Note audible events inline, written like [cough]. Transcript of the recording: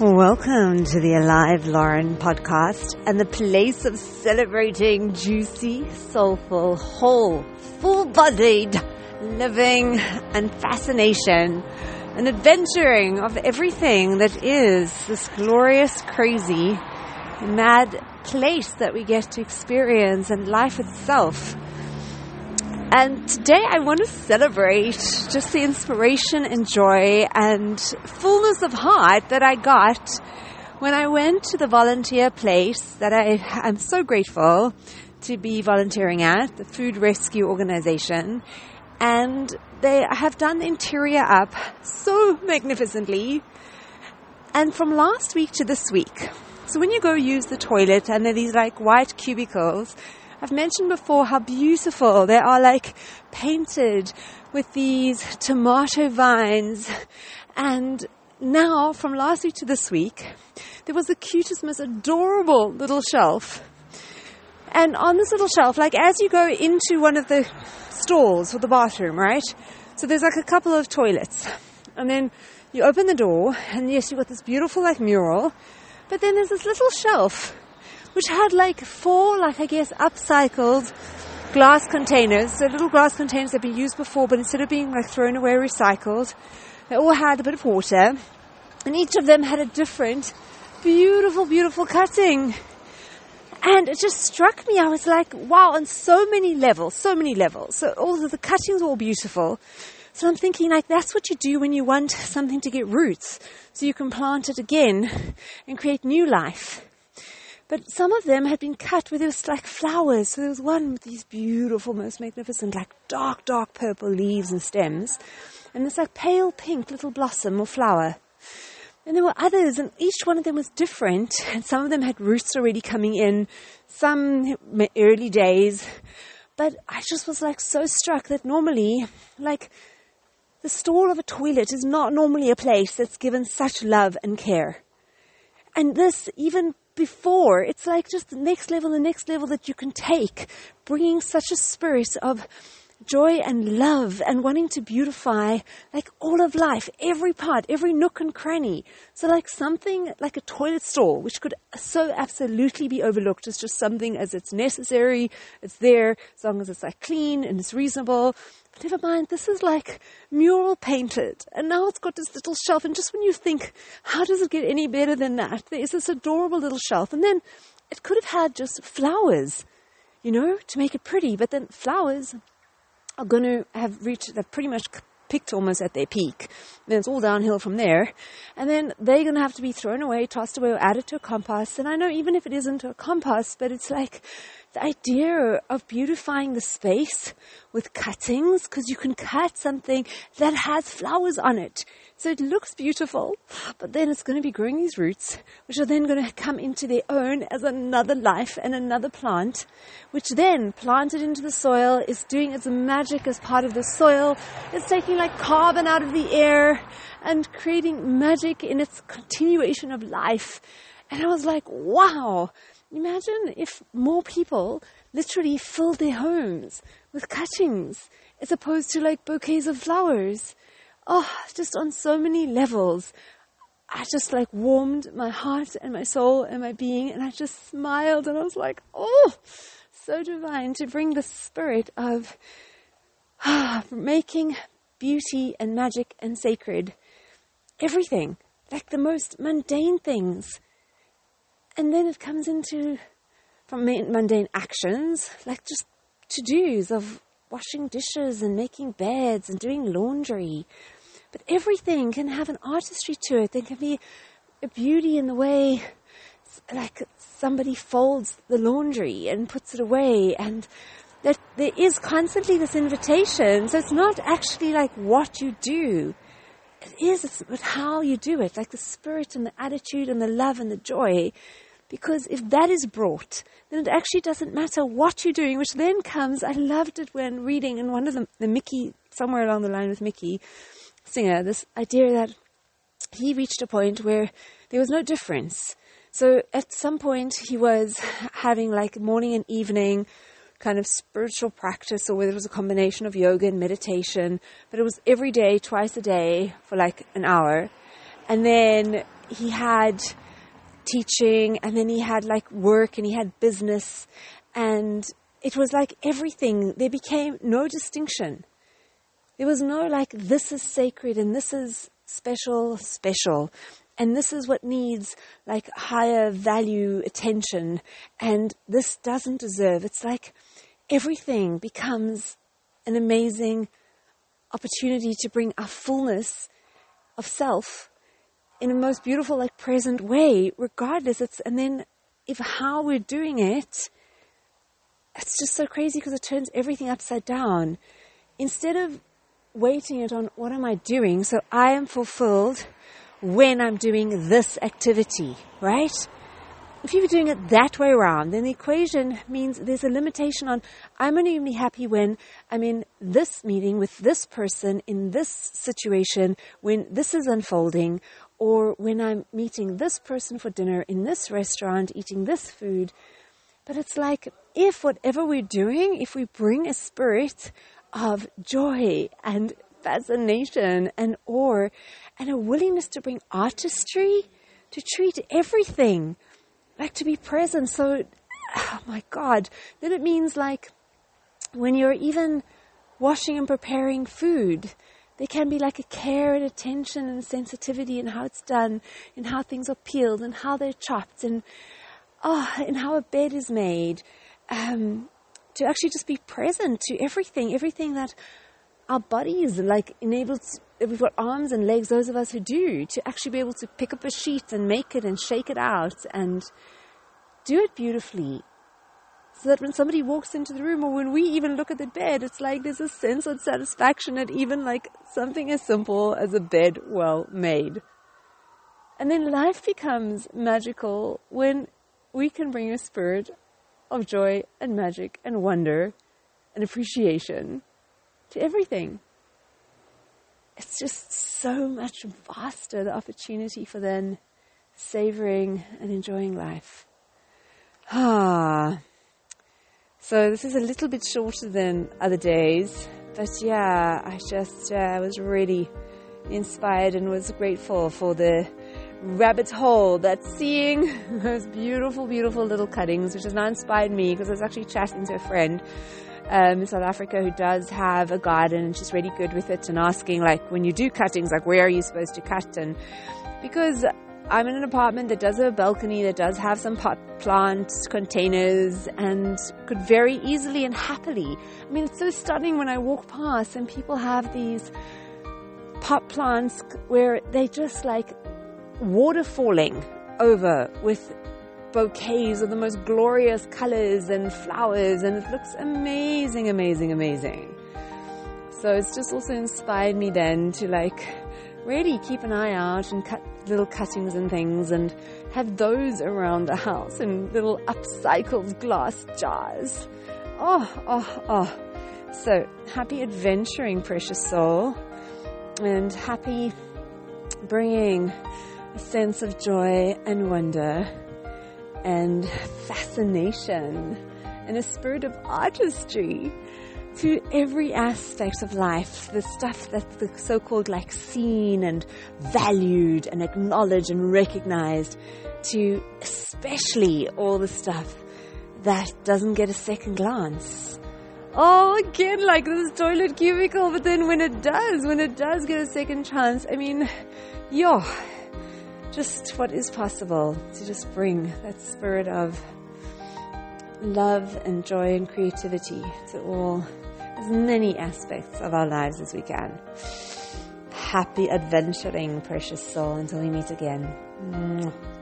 Welcome to the Alive Loren podcast and the place of celebrating juicy, soulful, whole, full bodied living and fascination and adventuring of everything that is this glorious, crazy, mad place that we get to experience and life itself. And today I want to celebrate just the inspiration and joy and fullness of heart that I got when I went to the volunteer place that I am so grateful to be volunteering at, the Food Rescue Organization. And they have done the interior up so magnificently. And from last week to this week, so when you go use the toilet and there are these like white cubicles, I've mentioned before how beautiful they are like painted with these tomato vines. And now from last week to this week, there was the cutest, most adorable little shelf. And on this little shelf, like as you go into one of the stalls for the bathroom, right? So there's like a couple of toilets. And then you open the door and yes, you've got this beautiful like mural. But then there's this little shelf which had like four, like I guess, upcycled glass containers. So little glass containers that had been used before, but instead of being like thrown away, recycled, they all had a bit of water. And each of them had a different, beautiful, beautiful cutting. And it just struck me. I was like, wow, on so many levels, so many levels. So all the cuttings were all beautiful. So I'm thinking like that's what you do when you want something to get roots. So you can plant it again and create new life. But some of them had been cut where there was like flowers. So there was one with these beautiful, most magnificent, like dark, dark purple leaves and stems. And this like pale pink little blossom or flower. And there were others, and each one of them was different. [laughs] And some of them had roots already coming in, some early days. But I just was like so struck that normally, like, the stall of a toilet is not normally a place that's given such love and care. And this, even before. It's like just the next level, the next level that you can take, bringing such a spirit of joy and love and wanting to beautify like all of life, every part, every nook and cranny. So like something like a toilet stall, which could so absolutely be overlooked as just something as it's necessary, it's there, as long as it's like clean and it's reasonable. But never mind, this is like mural painted. And now it's got this little shelf. And just when you think, how does it get any better than that? There is this adorable little shelf. And then it could have had just flowers, you know, to make it pretty. But then flowers are going to have reached, they've pretty much picked almost at their peak. Then it's all downhill from there. And then they're going to have to be thrown away, tossed away, or added to a compost. And I know even if it isn't a compost, but it's like the idea of beautifying the space with cuttings because you can cut something that has flowers on it. So it looks beautiful, but then it's going to be growing these roots, which are then going to come into their own as another life and another plant, which then planted into the soil is doing its magic as part of the soil. It's taking like carbon out of the air and creating magic in its continuation of life. And I was like, wow, Imagine if more people literally filled their homes with cuttings as opposed to like bouquets of flowers. Oh, just on so many levels. I just like warmed my heart and my soul and my being and I just smiled and I was like, oh, so divine to bring the spirit of ah, [sighs] making beauty and magic and sacred everything, like the most mundane things and then it comes into from mundane actions, like just to dos of washing dishes and making beds and doing laundry. But everything can have an artistry to it. There can be a beauty in the way, like somebody folds the laundry and puts it away, and that there is constantly this invitation. So it's not actually like what you do. It is but how you do it, like the spirit and the attitude and the love and the joy because if that is brought, then it actually doesn't matter what you're doing, which then comes, I loved it when reading in one of the, the Mickey, somewhere along the line with Mickey Singer, this idea that he reached a point where there was no difference. So at some point he was having like morning and evening kind of spiritual practice or whether it was a combination of yoga and meditation, but it was every day, twice a day for like an hour. And then he had teaching and then he had like work and he had business and it was like everything. There became no distinction. There was no like, this is sacred and this is special, special. And this is what needs like higher value attention. And this doesn't deserve. It's like everything becomes an amazing opportunity to bring our fullness of self in a most beautiful, like present way, regardless. It's, and then if how we're doing it, it's just so crazy because it turns everything upside down. Instead of waiting it on what am I doing, so I am fulfilled when I'm doing this activity, right? If you were doing it that way around, then the equation means there's a limitation on I'm only going to be happy when I'm in this meeting with this person in this situation, when this is unfolding, or when I'm meeting this person for dinner in this restaurant, eating this food. But it's like if whatever we're doing, if we bring a spirit of joy and fascination and awe and a willingness to bring artistry, to treat everything like to be present. So, oh my God, then it means like when you're even washing and preparing food, there can be like a care and attention and sensitivity in how it's done, in how things are peeled and how they're chopped and oh, and how a bed is made. Um, to actually just be present to everything, everything that our bodies like enabled. We've got arms and legs. Those of us who do to actually be able to pick up a sheet and make it and shake it out and do it beautifully so that when somebody walks into the room or when we even look at the bed, it's like there's a sense of satisfaction at even like something as simple as a bed well made. And then life becomes magical when we can bring a spirit of joy and magic and wonder and appreciation to everything. It's just so much vaster the opportunity for then savoring and enjoying life. Ah. So this is a little bit shorter than other days, but yeah, I just uh, was really inspired and was grateful for the rabbit hole that's seeing [laughs] those beautiful, beautiful little cuttings, which has now inspired me because I was actually chatting to a friend um, in South Africa who does have a garden and she's really good with it and asking like when you do cuttings, like where are you supposed to cut? And because I'm in an apartment that does have a balcony, that does have some pot plant containers, and could very easily and happily. I mean, it's so stunning when I walk past and people have these pot plants where they just like water falling over with bouquets of the most glorious colors and flowers, and it looks amazing, amazing, amazing. So it's just also inspired me then to like really keep an eye out and cut little cuttings and things and have those around the house in little upcycled glass jars. Oh, oh, oh. So happy adventuring, precious soul, and happy bringing a sense of joy and wonder and fascination and a spirit of artistry to every aspect of life, the stuff that's the so-called like seen and valued and acknowledged and recognized, to especially all the stuff that doesn't get a second glance. Oh, again, like this toilet cubicle, but then when it does, when it does get a second chance, I mean, yo, just what is possible to just bring that spirit of love and joy and creativity to all as many aspects of our lives as we can. Happy adventuring, precious soul, until we meet again.